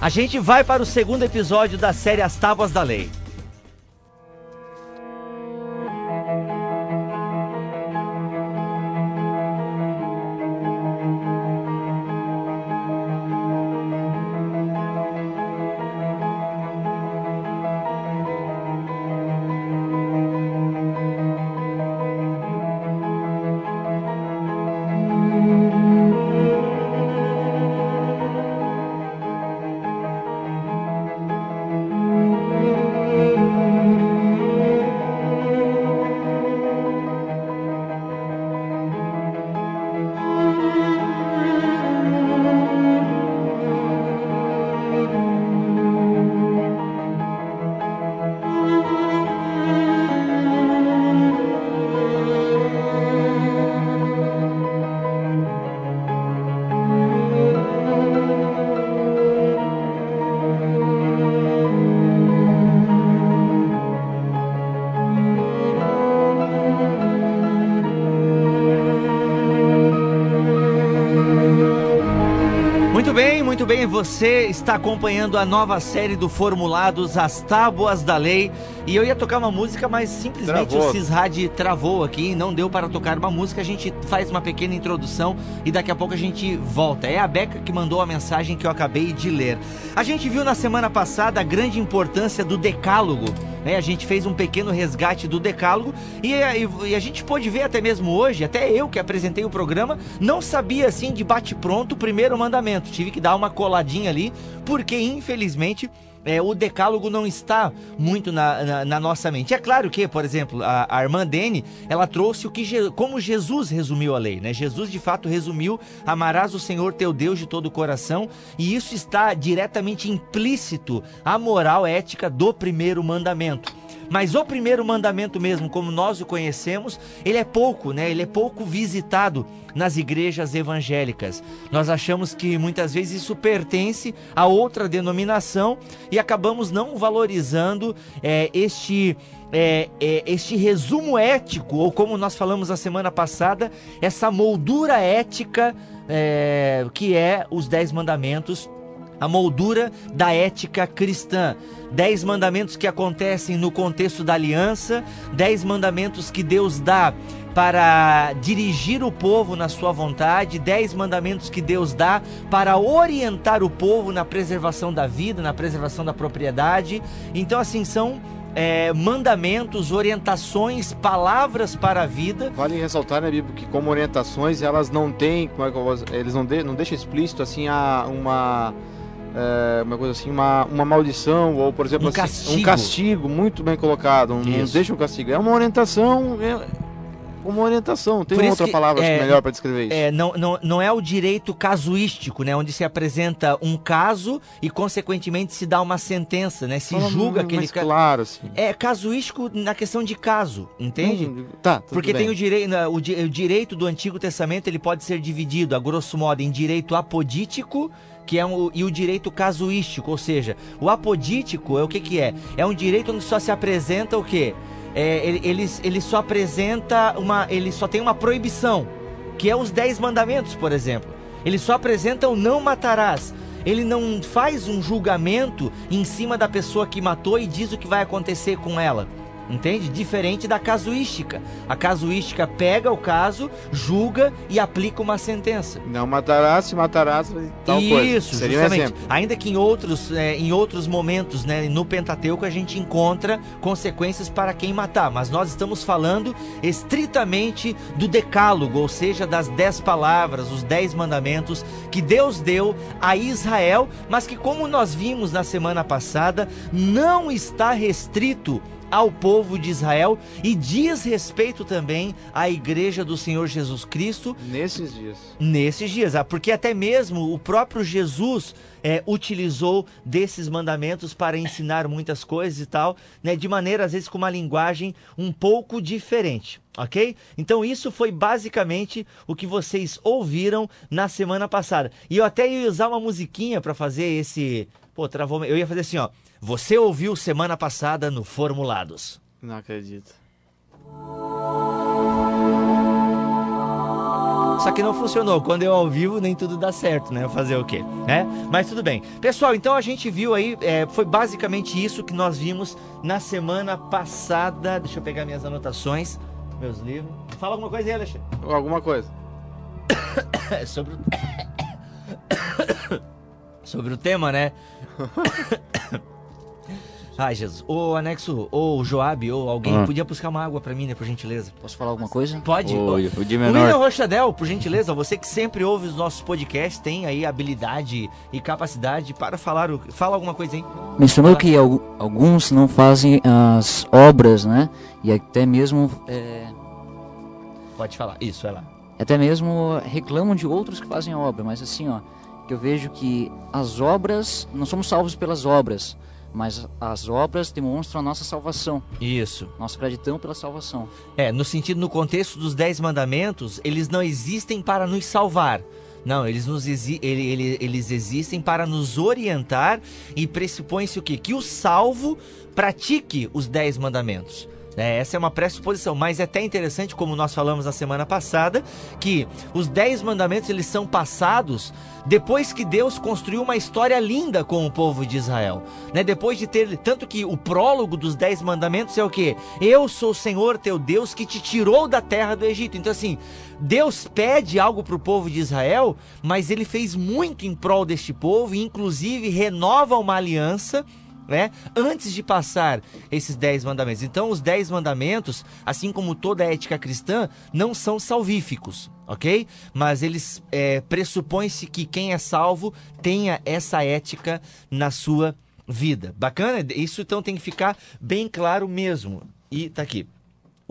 A gente vai para o segundo episódio da série As Tábuas da Lei. Muito bem. Você está acompanhando a nova série do Formulados, As Tábuas da Lei. E eu ia tocar uma música, mas simplesmente Travou. o Cisrad travou aqui, não deu para tocar uma música. A gente faz uma pequena introdução e daqui a pouco a gente volta. É a Beca que mandou a mensagem que eu acabei de ler. A gente viu na semana passada a grande importância do decálogo. Né? A gente fez um pequeno resgate do decálogo e, e- e a gente pôde ver até mesmo hoje, até eu que apresentei o programa, não sabia assim de bate-pronto o primeiro mandamento. Tive que dar uma coladinha ali, porque infelizmente é, o decálogo não está muito na, na- na nossa mente. É claro que, por exemplo, a, a irmã Dene, ela trouxe o que Je- como Jesus resumiu a lei, né? Jesus de fato resumiu: amarás o Senhor teu Deus de todo o coração, e isso está diretamente implícito à moral ética do primeiro mandamento. Mas o primeiro mandamento mesmo, como nós o conhecemos, ele é pouco, né? Ele é pouco visitado nas igrejas evangélicas. Nós achamos que muitas vezes isso pertence a outra denominação e acabamos não valorizando é, este é, é, este resumo ético, ou como nós falamos na semana passada, essa moldura ética é, que é os Dez Mandamentos a moldura da ética cristã. Dez mandamentos que acontecem no contexto da aliança, dez mandamentos que Deus dá para dirigir o povo na sua vontade, dez mandamentos que Deus dá para orientar o povo na preservação da vida, na preservação da propriedade. Então, assim, são é, mandamentos, orientações, palavras para a vida. Vale ressaltar, né, Bíblia, que como orientações elas não têm, como é que eu vou, eles não, de, não deixam explícito assim a, uma é, uma coisa assim, uma, uma maldição ou por exemplo Um assim, castigo. um castigo muito bem colocado, um- não deixa um castigo, é uma orientação, é uma orientação. Tem outra que, palavra é, melhor para descrever isso. É, não, não, não é o direito casuístico, né? Onde se apresenta um caso e, consequentemente, se dá uma sentença, né? Se Fala julga aquele caso. claro assim. É casuístico na questão de caso, entende? Hum, Tá, Porque bem. tem o, direi o, di- o direito do Antigo Testamento, ele pode ser dividido, a grosso modo, em direito apodítico, que é um, e o direito casuístico, ou seja, o apodítico é o que que é? É um direito onde só se apresenta o quê? É, ele, ele, ele só apresenta uma, ele só tem uma proibição, que é os dez mandamentos, por exemplo. Ele só apresenta o não matarás. Ele não faz um julgamento em cima da pessoa que matou e diz o que vai acontecer com ela. Entende? Diferente da casuística. A casuística pega o caso, julga e aplica uma sentença. Não matarás, se matarás, tal coisa. Isso, Seria um justamente. exemplo. Ainda que em outros, é, em outros momentos, né, no Pentateuco, a gente encontra consequências para quem matar. Mas nós estamos falando estritamente do decálogo, ou seja, das dez palavras, os dez mandamentos que Deus deu a Israel, mas que, como nós vimos na semana passada, não está restrito ao povo de Israel e diz respeito também à igreja do Senhor Jesus Cristo Nesses dias. nesses dias, ah, porque até mesmo o próprio Jesus é, utilizou desses mandamentos para ensinar muitas coisas e tal, né, de maneira às vezes com uma linguagem um pouco diferente, ok? Então isso foi basicamente o que vocês ouviram na semana passada. E eu até ia usar uma musiquinha para fazer esse, pô, travou, eu ia fazer assim, ó. Você ouviu semana passada no Formulados. Não acredito. Só que não funcionou. Quando eu ao vivo, nem tudo dá certo, né? Fazer o quê? Né? Mas tudo bem. Pessoal, então a gente viu aí, é, foi basicamente isso que nós vimos na semana passada. Deixa eu pegar minhas anotações, meus livros. Fala alguma coisa aí, Alexandre. Alguma coisa. Sobre o... Sobre o tema, né? Ai, Jesus. Ô, Anexo, ou Joab, ou alguém, Ah. podia buscar uma água pra mim, né, por gentileza? Posso falar alguma coisa? Pode? O, Ô, o de O William menor. Rochadel, por gentileza, você que sempre ouve os nossos podcasts, tem aí habilidade e capacidade para falar. O... Fala alguma coisa aí. Mencionou que algu- alguns não fazem as obras, né? E até mesmo é, Pode falar. Isso, vai lá. até mesmo reclamam de outros que fazem a obra, mas assim, ó, que eu vejo que as obras, não somos salvos pelas obras, mas as obras demonstram a nossa salvação, Isso. nossa gratidão pela salvação. É, no sentido, no contexto dos Dez Mandamentos, eles não existem para nos salvar. Não, eles, nos exi ele- ele- eles existem para nos orientar e pressupõe-se o quê? Que o salvo pratique os Dez Mandamentos. É, essa é uma pressuposição, mas é até interessante, como nós falamos na semana passada, que os Dez Mandamentos eles são passados depois que Deus construiu uma história linda com o povo de Israel. Né? Depois de ter. Tanto que o prólogo dos Dez Mandamentos é o quê? Eu sou o Senhor teu Deus que te tirou da terra do Egito. Então, assim, Deus pede algo para o povo de Israel, mas ele fez muito em prol deste povo, inclusive renova uma aliança né? Antes de passar esses dez mandamentos. Então, os dez mandamentos, assim como toda a ética cristã, não são salvíficos, ok? Mas eles é, pressupõem-se que quem é salvo tenha essa ética na sua vida. Bacana? Isso então tem que ficar bem claro mesmo. E tá aqui.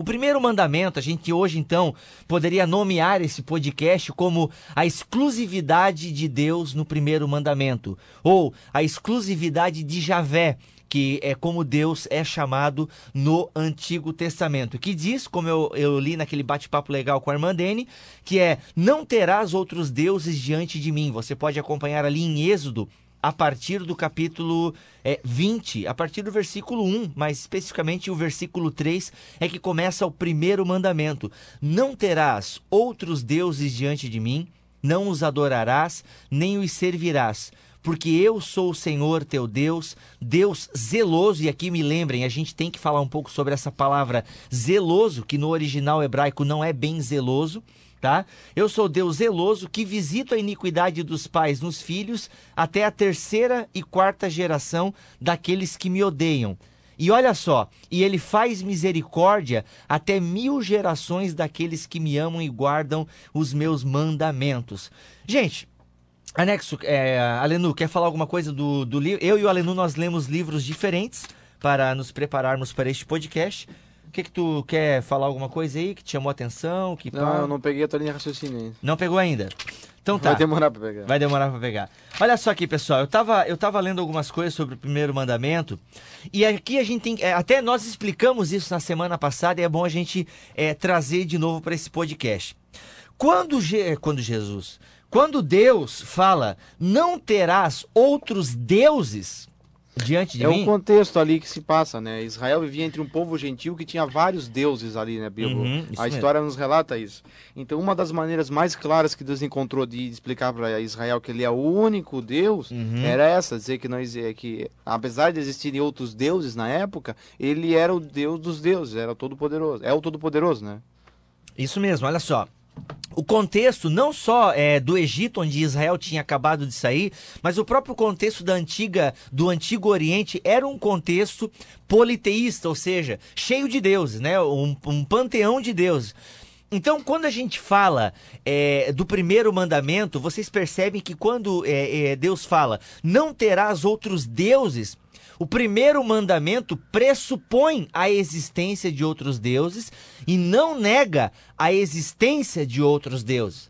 O primeiro mandamento, a gente hoje então poderia nomear esse podcast como a exclusividade de Deus no primeiro mandamento, ou a exclusividade de Javé, que é como Deus é chamado no Antigo Testamento, que diz, como eu, eu li naquele bate-papo legal com a irmã Dene, que é: Não terás outros deuses diante de mim. Você pode acompanhar ali em Êxodo a partir do capítulo é, 20, a partir do versículo 1, mais especificamente o versículo 3, é que começa o primeiro mandamento: Não terás outros deuses diante de mim, não os adorarás, nem os servirás. Porque eu sou o Senhor teu Deus, Deus zeloso, e aqui me lembrem, a gente tem que falar um pouco sobre essa palavra zeloso, que no original hebraico não é bem zeloso, tá? Eu sou Deus zeloso que visito a iniquidade dos pais nos filhos até a terceira e quarta geração daqueles que me odeiam. E olha só, e ele faz misericórdia até mil gerações daqueles que me amam e guardam os meus mandamentos. Gente, Anexo, é, Alenu, quer falar alguma coisa do, do livro? Eu e o Alenu, nós lemos livros diferentes para nos prepararmos para este podcast. O que que tu quer falar alguma coisa aí que te chamou a atenção? Que Não, pá? eu não peguei a tua linha de raciocínio ainda. Não pegou ainda? Então tá. Vai demorar pra pegar. Vai demorar pra pegar. Olha só aqui, pessoal. Eu tava, eu tava lendo algumas coisas sobre o primeiro mandamento. E aqui a gente tem. é, até nós explicamos isso na semana passada e é bom a gente é, trazer de novo para esse podcast. Quando, Je- quando Jesus. Quando Deus fala, não terás outros deuses diante de É mim. o contexto ali que se passa, né? Israel vivia entre um povo gentil que tinha vários deuses ali, né, Bíblia? Uhum, a mesmo. história nos relata isso. Então, uma das maneiras mais claras que Deus encontrou de explicar para Israel que ele é o único Deus Uhum. era essa, dizer que não exi- que apesar de existirem outros deuses na época, ele era o Deus dos deuses, era o todo poderoso. É o todo poderoso, né? Isso mesmo, olha só. O contexto não só é do Egito, onde Israel tinha acabado de sair, mas o próprio contexto da antiga, do Antigo Oriente era um contexto politeísta, ou seja, cheio de deuses, né? Um, um panteão de deuses. Então, quando a gente fala é, do primeiro mandamento, vocês percebem que quando é, é, Deus fala, não terás outros deuses, o primeiro mandamento pressupõe a existência de outros deuses e não nega a existência de outros deuses.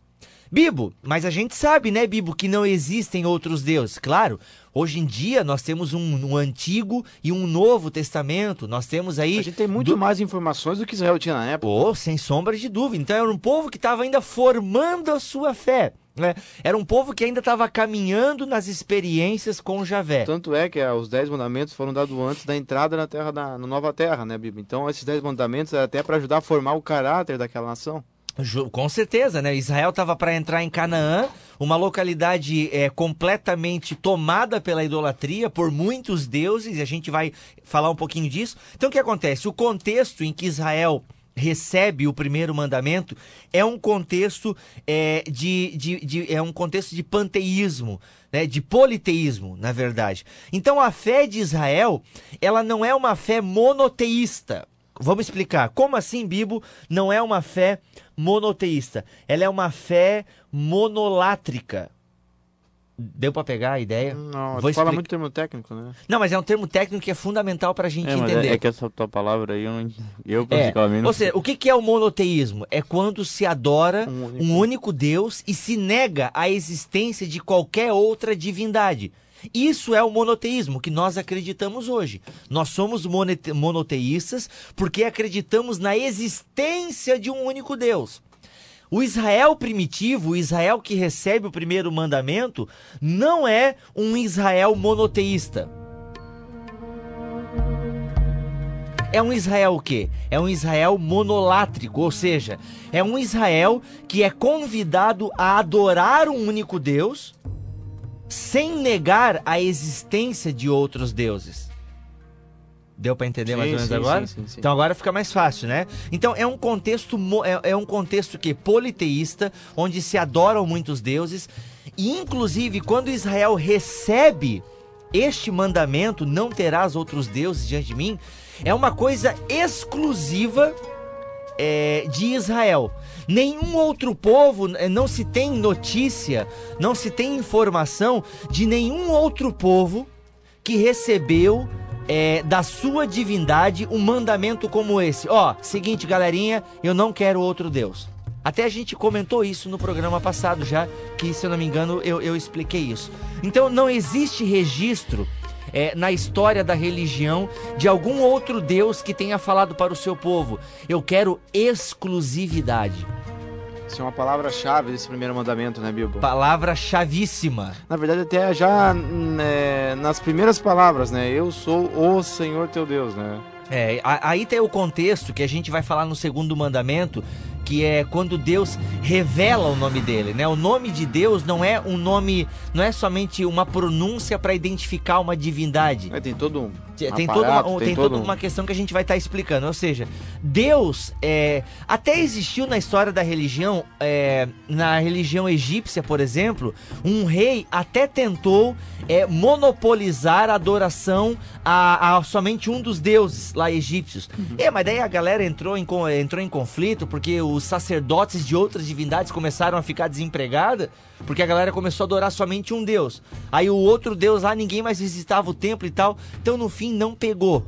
Bibo, mas a gente sabe, né, Bibo, que não existem outros deuses. Claro, hoje em dia nós temos um, um antigo e um novo testamento. Nós temos aí. A gente tem muito do- mais informações do que Israel tinha na época. Oh, sem sombra de dúvida. Então era um povo que estava ainda formando a sua fé. Né? Era um povo que ainda estava caminhando nas experiências com Javé. Tanto é que ah, os dez mandamentos foram dados antes da entrada na terra da na nova terra, né, Bíblia? Então esses dez mandamentos é até para ajudar a formar o caráter daquela nação. Com certeza, né? Israel estava para entrar em Canaã, uma localidade é, completamente tomada pela idolatria por muitos deuses, e a gente vai falar um pouquinho disso. Então o que acontece? O contexto em que Israel recebe o primeiro mandamento é um contexto é, de, de, de, é um contexto de panteísmo, né, de politeísmo, na verdade. Então a fé de Israel ela não é uma fé monoteísta. Vamos explicar. Como assim, Bibo, não é uma fé monoteísta? Ela é uma fé monolátrica. Deu para pegar a ideia? Não, Vou fala muito termo técnico, né? Não, mas é um termo técnico que é fundamental para a gente É, mas entender. é, é que essa tua palavra aí, eu, não- eu É, particularmente não Ou seja, o que que é o monoteísmo? É quando se adora Um único. um único Deus e se nega a existência de qualquer outra divindade. Isso é o monoteísmo que nós acreditamos hoje. Nós somos monoteístas porque acreditamos na existência de um único Deus. O Israel primitivo, o Israel que recebe o primeiro mandamento, não é um Israel monoteísta. É um Israel o quê? É um Israel monolátrico, ou seja, é um Israel que é convidado a adorar um único Deus sem negar a existência de outros deuses. Deu para entender mais Sim, ou menos sim, agora? sim, sim, sim. Então agora fica mais fácil, né? Então é um contexto é, é um contexto que politeísta, onde se adoram muitos deuses, e inclusive quando Israel recebe este mandamento, não terás outros deuses diante de mim, é uma coisa exclusiva é, de Israel. Nenhum outro povo, não se tem notícia, não se tem informação de nenhum outro povo que recebeu é, da sua divindade um mandamento como esse. Ó, seguinte, galerinha, eu não quero outro Deus. Até a gente comentou isso no programa passado já, que se eu não me engano eu, eu expliquei isso. Então não existe registro é, na história da religião de algum outro Deus que tenha falado para o seu povo: eu quero exclusividade. Isso é uma palavra-chave desse primeiro mandamento, né, Bilbo? Palavra chavíssima. Na verdade, até já né, nas primeiras palavras, né? Eu sou o Senhor teu Deus, né? É, aí tem o contexto que a gente vai falar no segundo mandamento, que é quando Deus revela o nome dele, né? O nome de Deus não é um nome, não é somente uma pronúncia para identificar uma divindade. É, tem todo um. Tem, tem toda, uma, tem todo toda um- uma questão que a gente vai estar explicando. Ou seja, Deus é, até existiu na história da religião, é, na religião egípcia, por exemplo, um rei até tentou é, monopolizar a adoração a, a somente um dos deuses lá egípcios. É, mas daí a galera entrou em, entrou em conflito porque os sacerdotes de outras divindades começaram a ficar desempregados porque a galera começou a adorar somente um deus. Aí o outro deus lá ninguém mais visitava o templo e tal. Então no fim não pegou.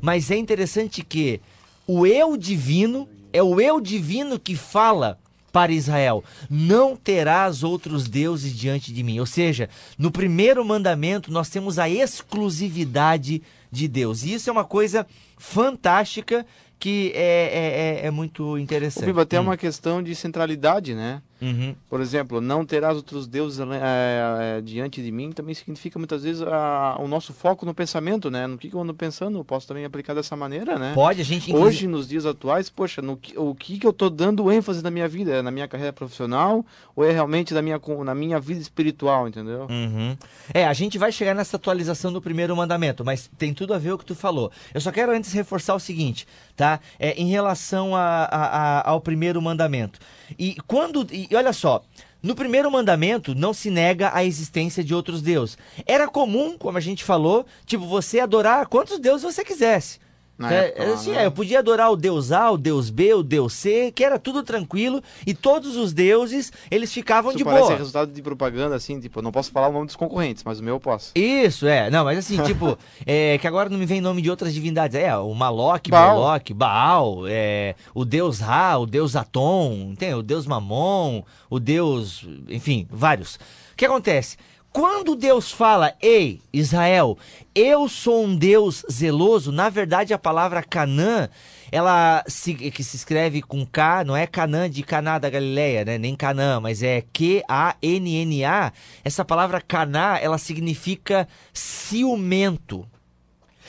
Mas é interessante que o eu divino é o eu divino que fala para Israel: não terás outros deuses diante de mim. Ou seja, no primeiro mandamento nós temos a exclusividade de Deus. E isso é uma coisa fantástica que é, é, é, é muito interessante. Bilbo, até Hum. uma questão de centralidade, né? Uhum. Por exemplo, não terás outros deuses é, é, diante de mim também significa muitas vezes a- o nosso foco no pensamento, né? No que, que eu ando pensando, eu posso também aplicar dessa maneira, né? Pode, a gente inclusive- Hoje, nos dias atuais, poxa, no que, o que, que eu tô dando ênfase na minha vida? É na minha carreira profissional ou é realmente na minha, na minha vida espiritual, entendeu? Uhum. É, a gente vai chegar nessa atualização do primeiro mandamento, mas tem tudo a ver o que tu falou. Eu só quero antes reforçar o seguinte, tá? É, em relação a- a- a- ao primeiro mandamento. E quando. E olha só. No primeiro mandamento, não se nega a existência de outros deuses. Era comum, como a gente falou, tipo, você adorar quantos deuses você quisesse. É, época assim, né? é, eu podia adorar o Deus A, o Deus B, o Deus C, que era tudo tranquilo, e todos os deuses, eles ficavam Isso de parece boa. resultado de propaganda, assim, tipo, eu não posso falar o nome dos concorrentes, mas o meu eu posso. Isso, é. Não, mas assim, tipo, é, que agora não me vem nome de outras divindades. É, o Maloc, Baal. Moloch, Baal, é, o deus Ra, o deus Atom, tem o deus Mamon, o deus, enfim, vários. O que acontece? Quando Deus fala, ei, Israel, eu sou um Deus zeloso, na verdade a palavra Canã, ela se, que se escreve com K, não é Canã de Caná da Galileia, né? Nem Canã, mas é Q-A-N-N-A. Essa palavra Caná, ela significa ciumento.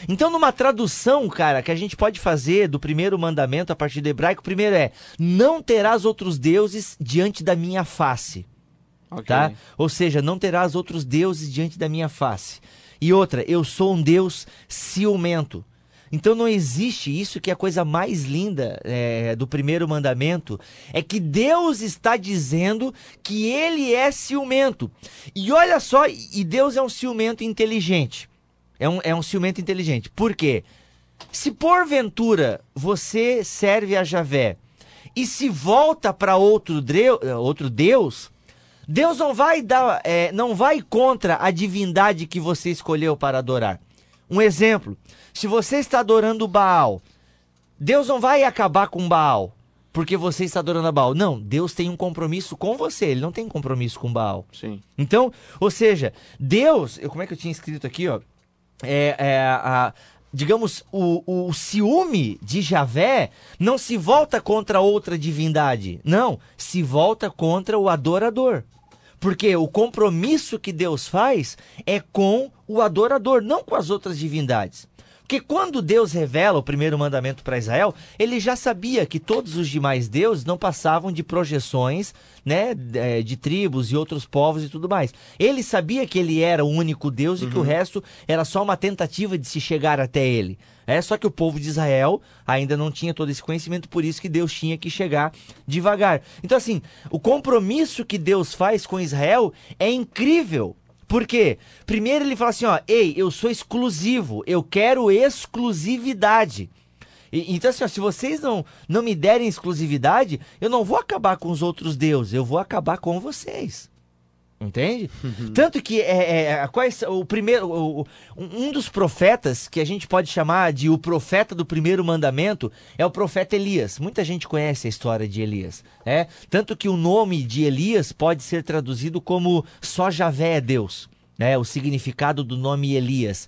Então, numa tradução, cara, que a gente pode fazer do primeiro mandamento a partir do hebraico, o primeiro é: não terás outros deuses diante da minha face. Ok. Tá? Ou seja, não terás outros deuses diante da minha face. E outra, eu sou um Deus ciumento. Então não existe isso que é a coisa mais linda é, do primeiro mandamento, é que Deus está dizendo que ele é ciumento. E olha só, e Deus é um ciumento inteligente. É um, é um ciumento inteligente. Por quê? Se porventura você serve a Javé e se volta para outro, outro Deus, Deus não vai dar, é, não vai contra a divindade que você escolheu para adorar. Um exemplo: se você está adorando Baal, Deus não vai acabar com Baal porque você está adorando a Baal. Não, Deus tem um compromisso com você. Ele não tem compromisso com Baal. Sim. Então, ou seja, Deus, eu- como é que eu tinha escrito aqui, ó? É, é, a, digamos, o, o ciúme de Javé não se volta contra outra divindade. Não, se volta contra o adorador. Porque o compromisso que Deus faz é com o adorador, não com as outras divindades. Porque quando Deus revela o primeiro mandamento para Israel, ele já sabia que todos os demais deuses não passavam de projeções, né, eh, de tribos e outros povos e tudo mais. Ele sabia que ele era o único Deus e que o resto era só uma tentativa de se chegar até ele. É só que o povo de Israel ainda não tinha todo esse conhecimento, por isso que Deus tinha que chegar devagar. Então assim, o compromisso que Deus faz com Israel é incrível. Por quê? Primeiro ele fala assim, ó, ei, eu sou exclusivo, eu quero exclusividade. E- então assim, ó, se vocês não, não me derem exclusividade, eu não vou acabar com os outros deuses, eu vou acabar com vocês. Entende? Tanto que é, é, quais, o primeiro, o- um dos profetas que a gente pode chamar de o profeta do primeiro mandamento é o profeta Elias. Muita gente conhece a história de Elias, né? Tanto que o nome de Elias pode ser traduzido como só Javé é Deus. né? o significado do nome Elias.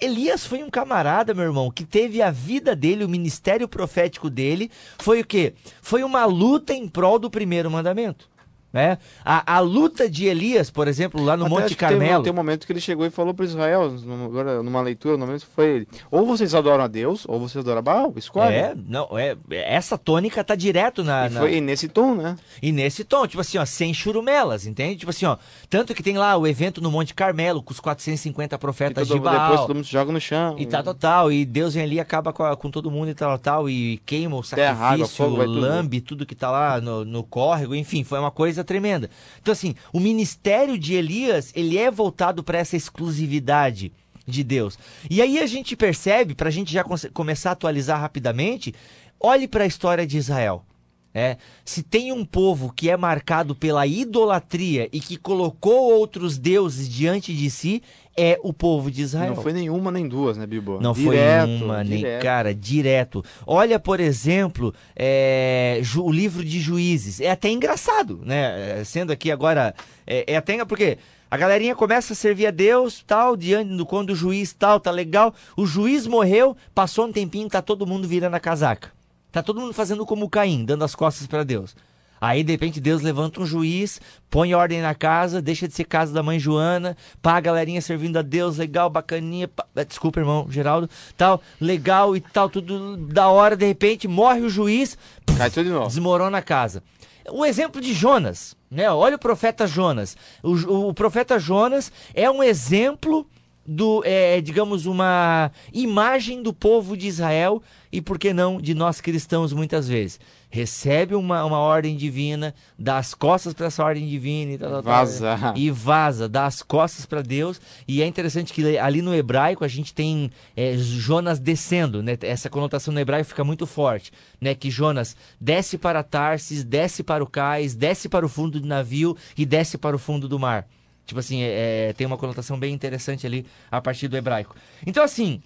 Elias foi um camarada, meu irmão, que teve a vida dele, o ministério profético dele, foi o quê? Foi uma luta em prol do primeiro mandamento. Né? A, a luta de Elias, por exemplo, lá no Até Monte que teve- Carmelo. Tem um momento que ele chegou e falou para Israel, agora numa leitura, no momento foi ele. Ou vocês adoram a Deus, ou vocês adoram a Baal, escolhe. É, não, é, essa tônica tá direto na, E na- foi nesse tom, né? E nesse tom, tipo assim, ó, sem churumelas, entende? Tipo assim, ó, tanto que tem lá o evento no Monte Carmelo com os 450 E profetas todo- de Baal. depois todo mundo se joga no chão. E tal, tal, tal. E Deus vem ali e acaba com, a- com todo mundo e tal, tal. E queima o Terra, água, sacrifício, fogo, vai tudo. lambe tudo que tá lá no, no córrego. Enfim, foi uma coisa tremenda. Então, assim, o ministério de Elias, ele é voltado para essa exclusividade de Deus. E aí a gente percebe, pra gente já começar a atualizar rapidamente, olhe para a história de Israel. É, se tem um povo que é marcado pela idolatria e que colocou outros deuses diante de si, é o povo de Israel. Não foi nenhuma nem duas, né, Bibo? Não Direto, foi uma, nem direto. cara, direto. Olha, por exemplo, é, o livro de Juízes. É até engraçado, né? É, Sendo aqui agora. É, é até. Porque a galerinha começa a servir a Deus, tal, diante do quando o juiz tal, tá legal. O juiz morreu, passou um tempinho, tá todo mundo virando a casaca. Tá todo mundo fazendo como Caim, dando as costas para Deus. Aí, de repente, Deus levanta um juiz, põe ordem na casa, deixa de ser casa da mãe Joana, pá, a galerinha servindo a Deus, legal, bacaninha, pá, eh, desculpa, irmão, Geraldo, tal, legal e tal, tudo da hora, de repente, morre o juiz, Cai tudo de novo. desmorona a casa. O exemplo de Jonas, né? Olha o profeta Jonas. O- o profeta Jonas é um exemplo do, é, digamos, uma imagem do povo de Israel e, por que não, de nós cristãos muitas vezes. Recebe uma, uma ordem divina, dá as costas para essa ordem divina e tal, tal, tal, Vaza. e vaza, dá as costas para Deus. E é interessante que ali no hebraico a gente tem é, Jonas descendo, né? Essa conotação no hebraico fica muito forte, né? Que Jonas desce para Tarsis, desce para o cais, desce para o fundo do navio e desce para o fundo do mar. Tipo assim, é, é, tem uma conotação bem interessante ali a partir do hebraico. Então, assim,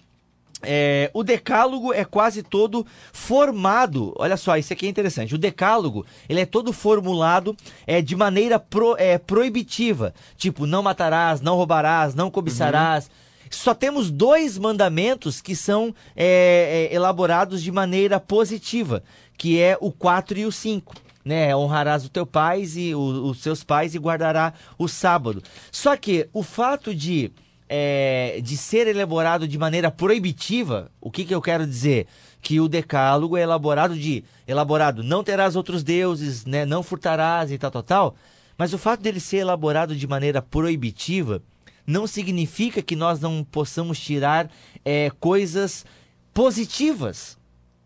é, o decálogo é quase todo formado. Olha só, isso aqui é interessante. O decálogo ele é todo formulado é, de maneira pro- é, proibitiva, tipo não matarás, não roubarás, não cobiçarás. Só temos dois mandamentos que são é, é, elaborados de maneira positiva, que é o 4 e o 5 né? Honrarás o teu pai e o- os seus pais e guardará o sábado. Só que o fato de é, de ser elaborado de maneira proibitiva, o que, que eu quero dizer? Que o decálogo é elaborado de elaborado não terás outros deuses, né, não furtarás e tal, tal, tal. Mas o fato dele ser elaborado de maneira proibitiva não significa que nós não possamos tirar é, coisas positivas,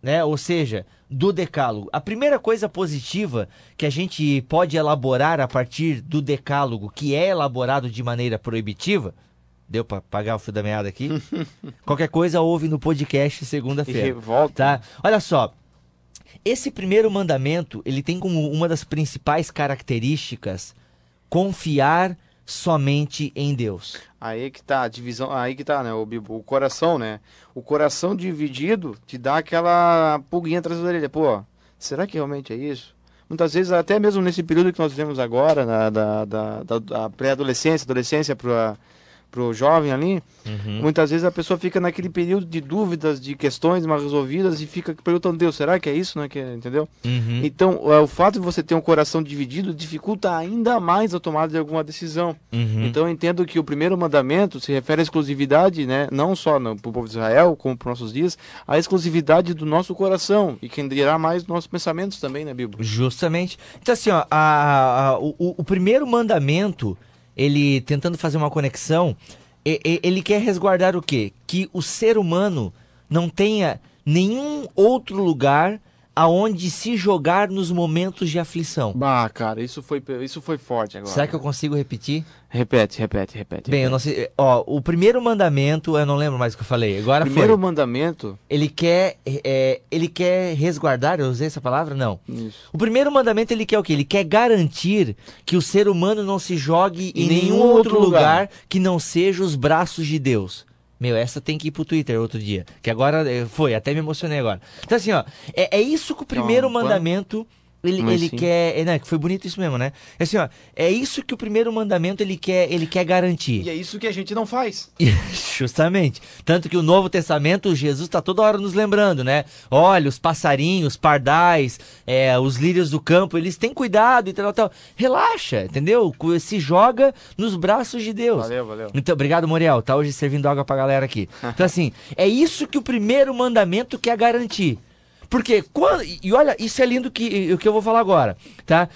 né? Ou seja, do decálogo. A primeira coisa positiva que a gente pode elaborar a partir do decálogo, que é elaborado de maneira proibitiva, deu para pagar o fio da meada aqui? Qualquer coisa ouve no podcast segunda-feira. Tá? Olha só, esse primeiro mandamento, ele tem como uma das principais características confiar somente em Deus. Aí que tá a divisão, aí que tá, né, o, o coração, né? O coração dividido te dá aquela pulguinha atrás da orelha. Pô, será que realmente é isso? Muitas vezes, até mesmo nesse período que nós vivemos agora, na, da, da, da, da pré-adolescência, adolescência para pro jovem ali, uhum. muitas vezes a pessoa fica naquele período de dúvidas, de questões mal resolvidas e fica perguntando, Deus, será que é isso, né? Que, entendeu? Uhum. Então, é, o fato de você ter um coração dividido dificulta ainda mais a tomada de alguma decisão. Uhum. Então, eu entendo que o primeiro mandamento se refere à exclusividade, né? Não só para o povo de Israel, como para os nossos dias, a exclusividade do nosso coração e quem dirá mais nossos pensamentos também, né, Bíblia? Justamente. Então, assim, ó, a, a, o, o primeiro mandamento ele tentando fazer uma conexão, ele quer resguardar o quê? Que o ser humano não tenha nenhum outro lugar aonde se jogar nos momentos de aflição. Bah, cara, isso foi, isso foi forte agora. Será que eu consigo repetir? Repete, repete, repete. Bem, repete. eu não sei. Ó, o primeiro mandamento, eu não lembro mais o que eu falei. Agora primeiro foi. mandamento. Ele quer, é, ele quer resguardar. Eu usei essa palavra, não. Isso. O primeiro mandamento ele quer o quê? Ele quer garantir que o ser humano não se jogue em, em nenhum, outro lugar. lugar que não seja os braços de Deus. Meu, essa tem que ir pro Twitter outro dia. Que agora eh, foi, até me emocionei agora. Então, assim, ó, é, é isso que o primeiro não, mandamento. Ele, ele quer. É, né, que foi bonito isso mesmo, né? É assim, ó, é isso que o primeiro mandamento ele quer, ele quer garantir. E é isso que a gente não faz. Justamente. Tanto que o Novo Testamento, Jesus está toda hora nos lembrando, né? Olha, os passarinhos, pardais, é, os lírios do campo, eles têm cuidado e tal, tal. Relaxa, entendeu? Se joga nos braços de Deus. Valeu, valeu. Então, obrigado, Moriel. Tá hoje servindo água pra galera aqui. Então, assim, é isso que o primeiro mandamento quer garantir. Porque quando. E olha, isso é lindo que, o que eu vou falar agora, tá?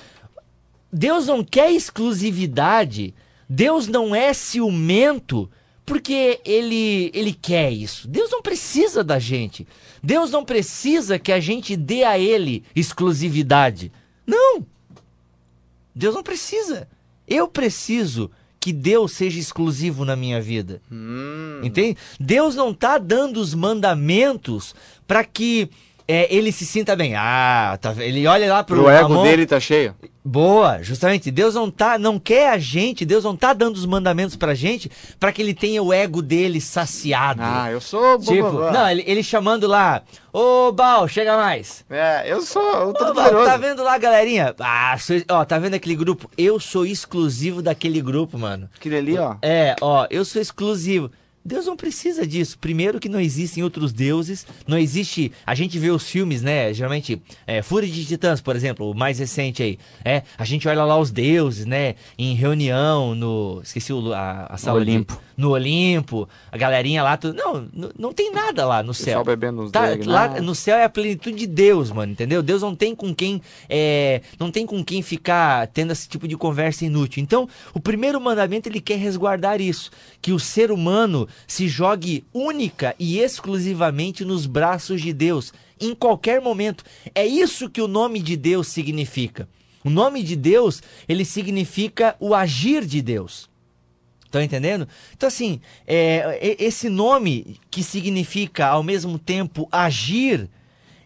Deus não quer exclusividade, Deus não é ciumento porque ele, ele quer isso. Deus não precisa da gente. Deus não precisa que a gente dê a ele exclusividade. Não! Deus não precisa. Eu preciso que Deus seja exclusivo na minha vida. Hum. Entende? Deus não está dando os mandamentos para que é, ele se sinta bem. Ah, tá, ele olha lá pro, pro ego mão, dele tá cheio. Boa, justamente. Deus não tá, não quer a gente, Deus não tá dando os mandamentos pra gente para que ele tenha o ego dele saciado. Ah, eu sou tipo, Não, ele, ele chamando lá, ô Bal, chega mais. É, eu sou, ô, Bal, Tá vendo lá, galerinha? Ah, sou, ó, tá vendo aquele grupo? Eu sou exclusivo daquele grupo, mano. Aquele ali, ó. É, ó, eu sou exclusivo. Deus não precisa disso. Primeiro que não existem outros deuses, não existe. A gente vê os filmes, né? Geralmente, é, Fúria de Titãs, por exemplo, o mais recente aí. É, a gente olha lá os deuses, né? Em reunião no, esqueci o, a, a sala Olimpo. De, no Olimpo, a galerinha lá, tudo, não, não, não tem nada lá no céu. bebendo os tá, lá no céu é a plenitude de Deus, mano, entendeu? Deus não tem com quem, é, não tem com quem ficar tendo esse tipo de conversa inútil. Então, o primeiro mandamento ele quer resguardar isso, que o ser humano se jogue única e exclusivamente nos braços de Deus, em qualquer momento. É isso que o nome de Deus significa. O nome de Deus, ele significa o agir de Deus. Estão entendendo? Então, assim, é, esse nome que significa ao mesmo tempo agir,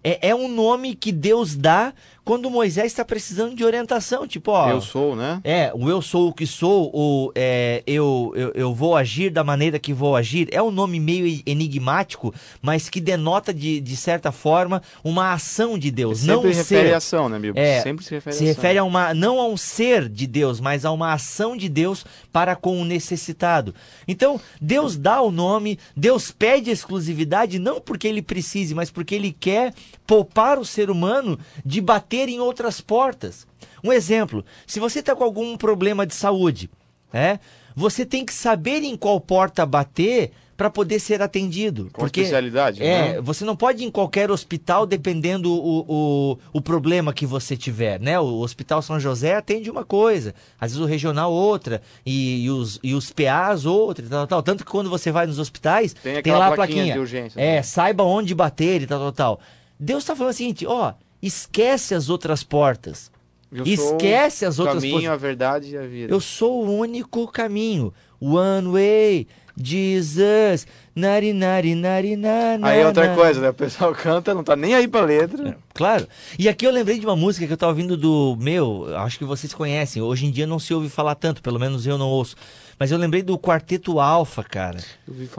é, é um nome que Deus dá quando Moisés está precisando de orientação, tipo, ó. Eu sou, né? É, o eu sou o que sou, ou é, eu, eu, eu vou agir da maneira que vou agir. É um nome meio enigmático, mas que denota, de, de certa forma, uma ação de Deus. Sempre não refere ser, a ação, né, Bíblia? É, Sempre se refere se a ação. refere a uma, não a um ser de Deus, mas a uma ação de Deus para com o necessitado. Então, Deus dá o nome, Deus pede exclusividade, não porque ele precise, mas porque ele quer poupar o ser humano de bater em outras portas. Um exemplo: se você está com algum problema de saúde, é, você tem que saber em qual porta bater para poder ser atendido. Com porque especialidade, é, né? você não pode ir em qualquer hospital dependendo o, o, o problema que você tiver, né? O Hospital São José atende uma coisa, às vezes o regional outra, e, e os, e os PAs outra, e tal, tal. Tanto que quando você vai nos hospitais, Tem tem, lá a plaquinha plaquinha. de urgência, É, né? saiba onde bater e tal, tal, tal. Deus está falando o seguinte, ó, esquece as outras portas. Eu sou esquece as o outras caminho, portas. a verdade e a vida. Eu sou o único caminho. One way, Jesus. Nari, nari, nari, na, na, Aí é outra na. coisa, né? O pessoal canta, não tá nem aí pra letra. Claro. E aqui eu lembrei de uma música que eu tava ouvindo do meu, acho que vocês conhecem. Hoje em dia não se ouve falar tanto, pelo menos eu não ouço. Mas eu lembrei do Quarteto Alfa, cara.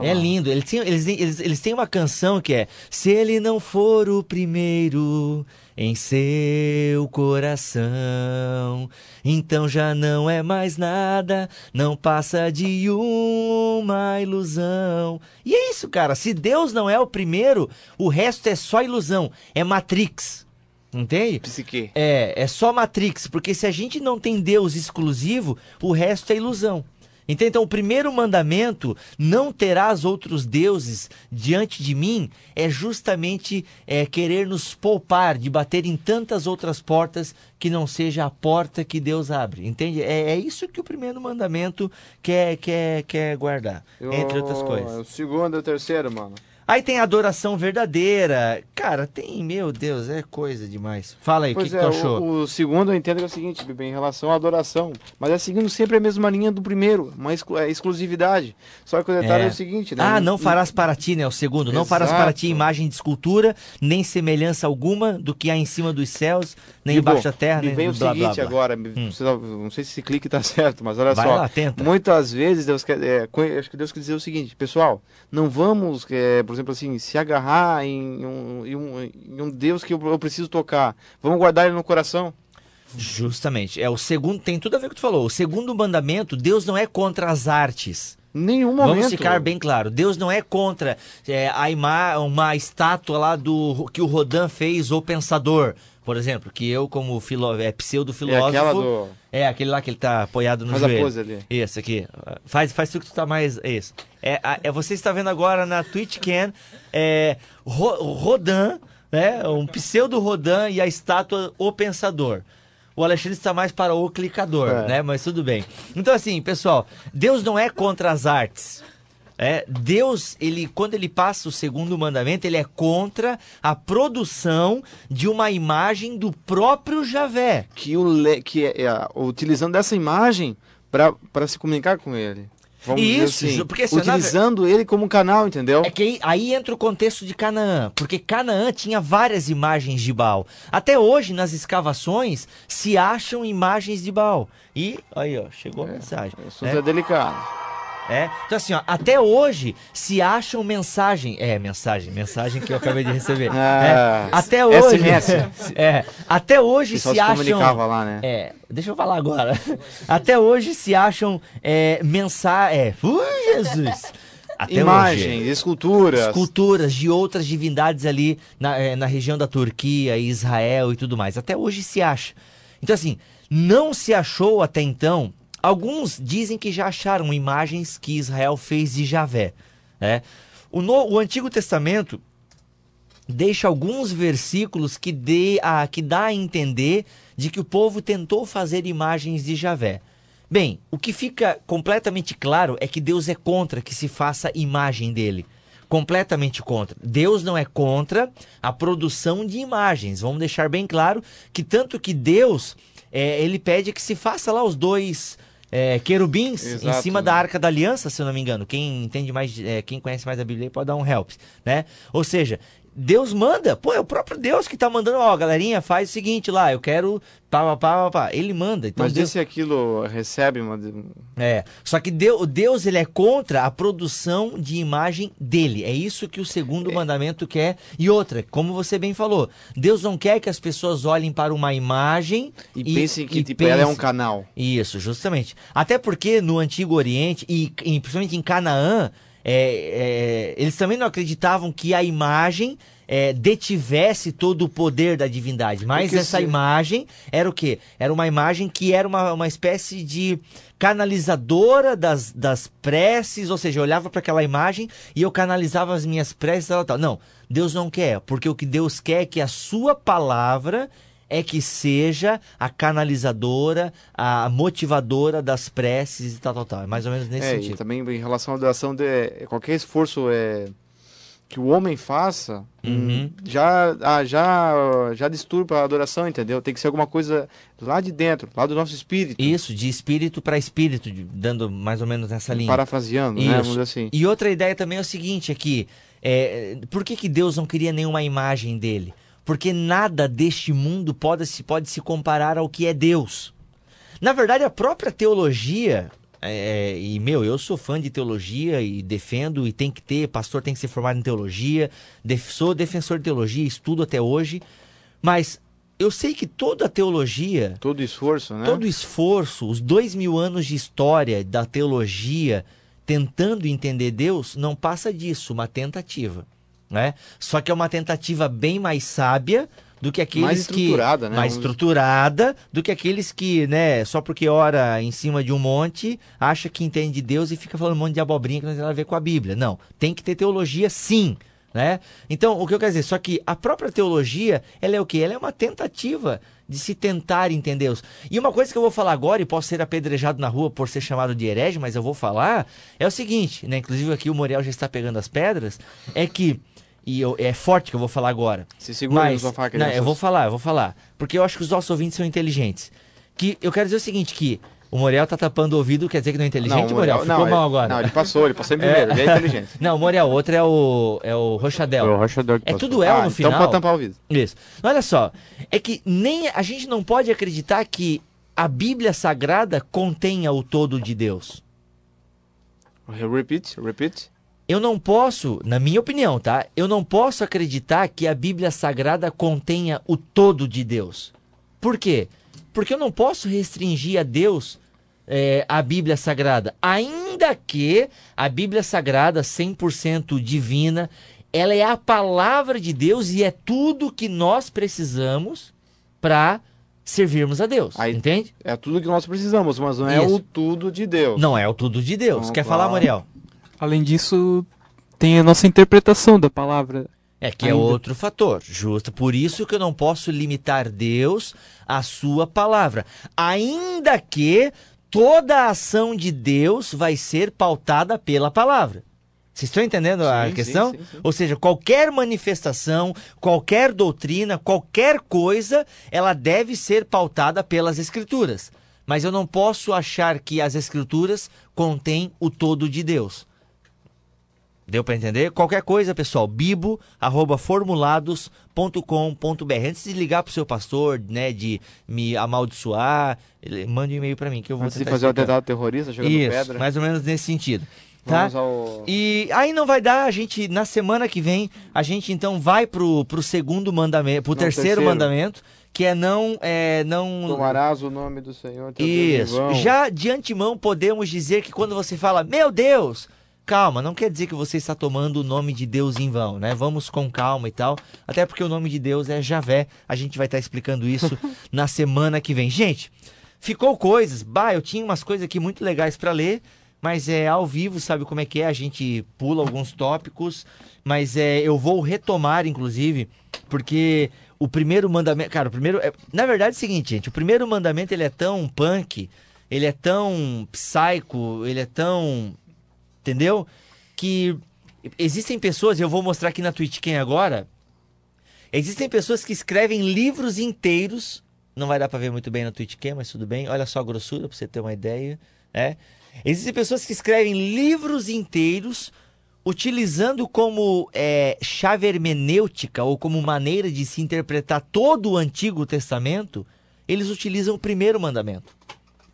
É lindo. Eles têm, eles, eles, eles têm uma canção que é Se ele não for o primeiro em seu coração, então já não é mais nada, não passa de uma ilusão. E é isso, cara. Se Deus não é o primeiro, o resto é só ilusão. É Matrix. Entende? Psique. É, é só Matrix, porque se a gente não tem Deus exclusivo, o resto é ilusão. Entende? Então, o primeiro mandamento, não terás outros deuses diante de mim, é justamente é, querer nos poupar de bater em tantas outras portas que não seja a porta que Deus abre. Entende? É, é isso que o primeiro mandamento quer, quer, quer guardar, entre outras Eu- coisas. O segundo e o terceiro, mano. Aí tem a adoração verdadeira. Cara, tem, meu Deus, é coisa demais. Fala aí, o que, Pois que é, tu achou? o, o segundo eu entendo que é o seguinte, Bibi, em relação à adoração. Mas é seguindo sempre a mesma linha do primeiro, uma exclu- é exclusividade. Só que o detalhe é, É. o seguinte, né? Ah, não farás para ti, né? O segundo. Não farás para ti Exato. imagem de escultura, nem semelhança alguma do que há em cima dos céus, nem Bibo, embaixo da terra, nem vem o blá, blá, seguinte blá. agora, Hum. você não, sei se esse clique tá certo, mas olha Vai só. lá, tenta. Muitas vezes Deus quer, é, acho que Deus quer dizer o seguinte, pessoal, não vamos, é, por exemplo assim, se agarrar em um, em um, em um Deus que eu, eu preciso tocar. Vamos guardar ele no coração. Justamente. É o segundo, tem tudo a ver com o que tu falou. O segundo mandamento, Deus não é contra as artes. Nenhum momento. Vamos ficar bem claro. Deus não é contra é, a ima uma estátua lá do que o Rodin fez, o pensador, por exemplo, que eu como filo, é, pseudo É aquela do... É, aquele lá que ele tá apoiado no Faz a joelho. pose ali. Isso aqui. Faz, faz tu que tu tá mais. Isso. É, a- é, você está vendo agora na Twitch Can é, Ro- Rodin, né? Um pseudo Rodin e a estátua O Pensador. O Alexandre está mais para o clicador, É. né? Mas tudo bem. Então, assim, pessoal, Deus não é contra as artes. É, Deus, ele, quando ele passa o segundo mandamento, ele é contra a produção de uma imagem do próprio Javé. que, o que é, é, utilizando essa imagem para se comunicar com ele. Vamos Isso, assim, porque assim, utilizando ele como canal, entendeu? É que aí, aí entra o contexto de Canaã, porque Canaã tinha várias imagens de Baal. Até hoje, nas escavações, se acham imagens de Baal. E, aí, ó, chegou a mensagem. O assunto né? é delicado. É. Então, assim, ó, até hoje se acham mensagem. É, mensagem, mensagem que eu acabei de receber. Ah, É, até hoje. SMS. É, até hoje se se acham. comunicava lá, né? É, deixa eu falar agora. Até hoje se acham é, mensagem. É, Jesus! Até Imagens, hoje. esculturas. Esculturas de outras divindades ali na, eh, na região da Turquia, Israel e tudo mais. Até hoje se acha. Então, assim, não se achou até então. Alguns dizem que já acharam imagens que Israel fez de Javé. Né? O, no- o Antigo Testamento deixa alguns versículos que, dê a, que dá a entender de que o povo tentou fazer imagens de Javé. Bem, o que fica completamente claro é que Deus é contra que se faça imagem dele. Completamente contra. Deus não é contra a produção de imagens. Vamos deixar bem claro que tanto que Deus, é, ele pede que se faça lá os dois é, querubins em Exato. cima da Arca da Aliança, se eu não me engano. Quem entende mais, é, quem conhece mais a Bíblia pode dar um help, né? Ou seja, Deus manda, pô, é o próprio Deus que tá mandando, ó, galerinha, faz o seguinte lá, eu quero pá, pá, pá, pá. Ele manda. Então Mas Deus, se aquilo recebe uma. é, só que Deus, Deus ele é contra a produção de imagem dele. É isso que o segundo mandamento quer. E outra, como você bem falou, Deus não quer que as pessoas olhem para uma imagem E, pensem que e tipo, ela é um canal. Isso, justamente. Até porque no Antigo Oriente, e, e principalmente em Canaã, é, é, eles também não acreditavam que a imagem é, detivesse todo o poder da divindade. Mas Porque essa se- imagem era o quê? Era uma imagem que era uma, uma espécie de canalizadora das, das preces, ou seja, eu olhava para aquela imagem e eu canalizava as minhas preces, tal, tal. Não, Deus não quer, porque o que Deus quer é que a sua palavra é que seja a canalizadora, a motivadora das preces e tal, tal, tal. É mais ou menos nesse é, sentido. E também em relação à adoração, de, qualquer esforço é, que o homem faça Uhum. já, ah, já, já disturba a adoração, entendeu? Tem que ser alguma coisa lá de dentro, lá do nosso espírito. Isso, de espírito para espírito, dando mais ou menos nessa linha. Parafraseando, né? Isso. Vamos dizer assim. E outra ideia também é o seguinte aqui, é, por que, que Deus não queria nenhuma imagem dele? Porque nada deste mundo pode se, pode se comparar ao que é Deus. Na verdade, a própria teologia, é, e meu, eu sou fã de teologia e defendo, e tem que ter, pastor tem que ser formado em teologia, def- sou defensor de teologia, estudo até hoje, mas eu sei que toda a teologia Todo esforço, né? Todo esforço, os dois mil anos de história da teologia tentando entender Deus, não passa disso, uma tentativa. Né? Só que é uma tentativa bem mais sábia do que aqueles Mais que estruturada, né? mais estruturada do que aqueles que, né, só porque ora em cima de um monte, acha que entende de Deus e fica falando um monte de abobrinha que não tem nada a ver com a Bíblia. Não, tem que ter teologia sim, né? Então, o que eu quero dizer, só que a própria teologia, ela é o quê? Ela é uma tentativa de se tentar entender Deus. E uma coisa que eu vou falar agora, e posso ser apedrejado na rua por ser chamado de herege, mas eu vou falar, é o seguinte, né? Inclusive aqui o Moriel já está pegando as pedras, é que, e eu- é forte que eu vou falar agora, Se segura mas, no não, eu vou falar, eu vou falar. Porque eu acho que os nossos ouvintes são inteligentes. Que eu quero dizer o seguinte, que o Morel tá tapando o ouvido, quer dizer que não é inteligente, Morel? Ficou não, mal ele- agora. Não, ele passou, ele passou em primeiro, ele é inteligente. Não, o Morel, o outro é o, é o Rochadel. Foi o Rochador que É passou. tudo El ah, no final. Então pode tampar o ouvido. Isso. Olha só, é que nem a gente não pode acreditar que a Bíblia Sagrada contenha o todo de Deus. Repeat, repeat. Eu não posso, na minha opinião, tá? Eu não posso acreditar que a Bíblia Sagrada contenha o todo de Deus. Por quê? Porque eu não posso restringir a Deus é, a Bíblia Sagrada. Ainda que a Bíblia Sagrada, 100% divina, ela é a palavra de Deus e é tudo que nós precisamos para servirmos a Deus. Aí- entende? É tudo que nós precisamos, mas não é Isso. o tudo de Deus. Não é o tudo de Deus. Quer claro. falar, Moriel? Além disso, tem a nossa interpretação da palavra. É que é Ainda. outro fator, justo. Por isso que eu não posso limitar Deus à sua palavra. Ainda que toda a ação de Deus vai ser pautada pela palavra. Vocês estão entendendo a Sim, questão? sim, sim, sim. Ou seja, qualquer manifestação, qualquer doutrina, qualquer coisa, ela deve ser pautada pelas escrituras. Mas eu não posso achar que as escrituras contêm o todo de Deus. Deu para entender? Qualquer coisa, pessoal, bibo@formulados.com.br. Antes de ligar pro seu pastor, né, de me amaldiçoar, ele- mande um e-mail para mim que eu vou Antes de fazer o atentado terrorista, jogando Isso, pedra. mais ou menos nesse sentido, tá? Vamos ao... E aí não vai dar, a gente na semana que vem, a gente então vai pro, pro segundo mandamento, pro Não, terceiro, terceiro. mandamento, que é não é não Tomarás o nome do Senhor teu Deus isso. vão. Já de antemão podemos dizer que quando você fala, meu Deus, calma, não quer dizer que você está tomando o nome de Deus em vão, né? Vamos com calma e tal. Até porque o nome de Deus é Javé. A gente vai estar explicando isso na semana que vem. Gente, ficou coisas. Bah, eu tinha umas coisas aqui muito legais para ler. Mas é ao vivo, sabe como é que é? A gente pula alguns tópicos, mas é, eu vou retomar, inclusive, porque o primeiro mandamento. Cara, o primeiro. É, na verdade é o seguinte, gente. O primeiro mandamento ele é tão punk, ele é tão psycho, ele é tão. Entendeu? Que existem pessoas, eu vou mostrar aqui na Twitch quem agora. Existem pessoas que escrevem livros inteiros. Não vai dar pra ver muito bem na Twitch Cam, mas tudo bem. Olha só a grossura pra você ter uma ideia. né? Existem pessoas que escrevem livros inteiros utilizando como é, chave hermenêutica ou como maneira de se interpretar todo o Antigo Testamento, eles utilizam o primeiro mandamento.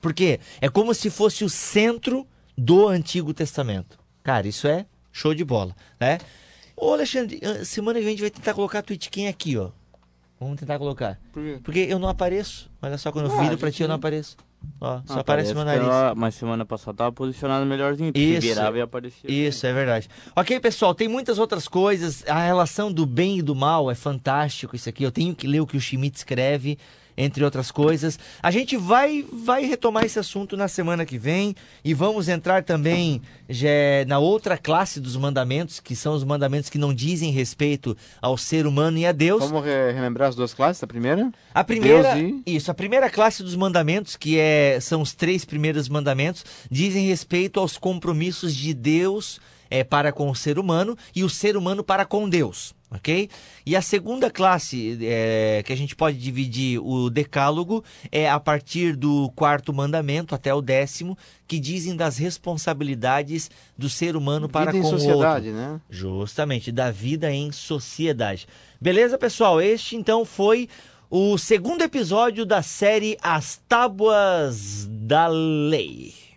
Por quê? É como se fosse o centro do Antigo Testamento. Cara, isso é show de bola, né? Ô Alexandre, ah, semana que vem a gente vai tentar colocar a Twitchkin aqui, ó. Vamos tentar colocar. Por quê? Porque eu não apareço. Olha só, quando eu Ah, viro pra ti eu não apareço. Ó, só Ah, aparece parece meu nariz. ela- mas semana passada tava posicionado melhorzinho. Isso. Virava e aparecia. Isso, é verdade. Ok, pessoal, tem muitas outras coisas. A relação do bem e do mal é fantástico isso aqui. Eu tenho que ler o que o Schmidt escreve. Entre outras coisas. A gente vai, vai retomar esse assunto na semana que vem e vamos entrar também já, na outra classe dos mandamentos, que são os mandamentos que não dizem respeito ao ser humano e a Deus. Vamos re- relembrar as duas classes, a primeira? A primeira, Deus e- isso, a primeira classe dos mandamentos, que é, são os três primeiros mandamentos, dizem respeito aos compromissos de Deus é, para com o ser humano e o ser humano para com Deus, ok? E a segunda classe é, que a gente pode dividir o decálogo é a partir do quarto mandamento até o décimo, que dizem das responsabilidades do ser humano para Vida em com o outro. sociedade, né? Justamente, da vida em sociedade. Beleza, pessoal? Este então foi o segundo episódio da série As Tábuas da Lei.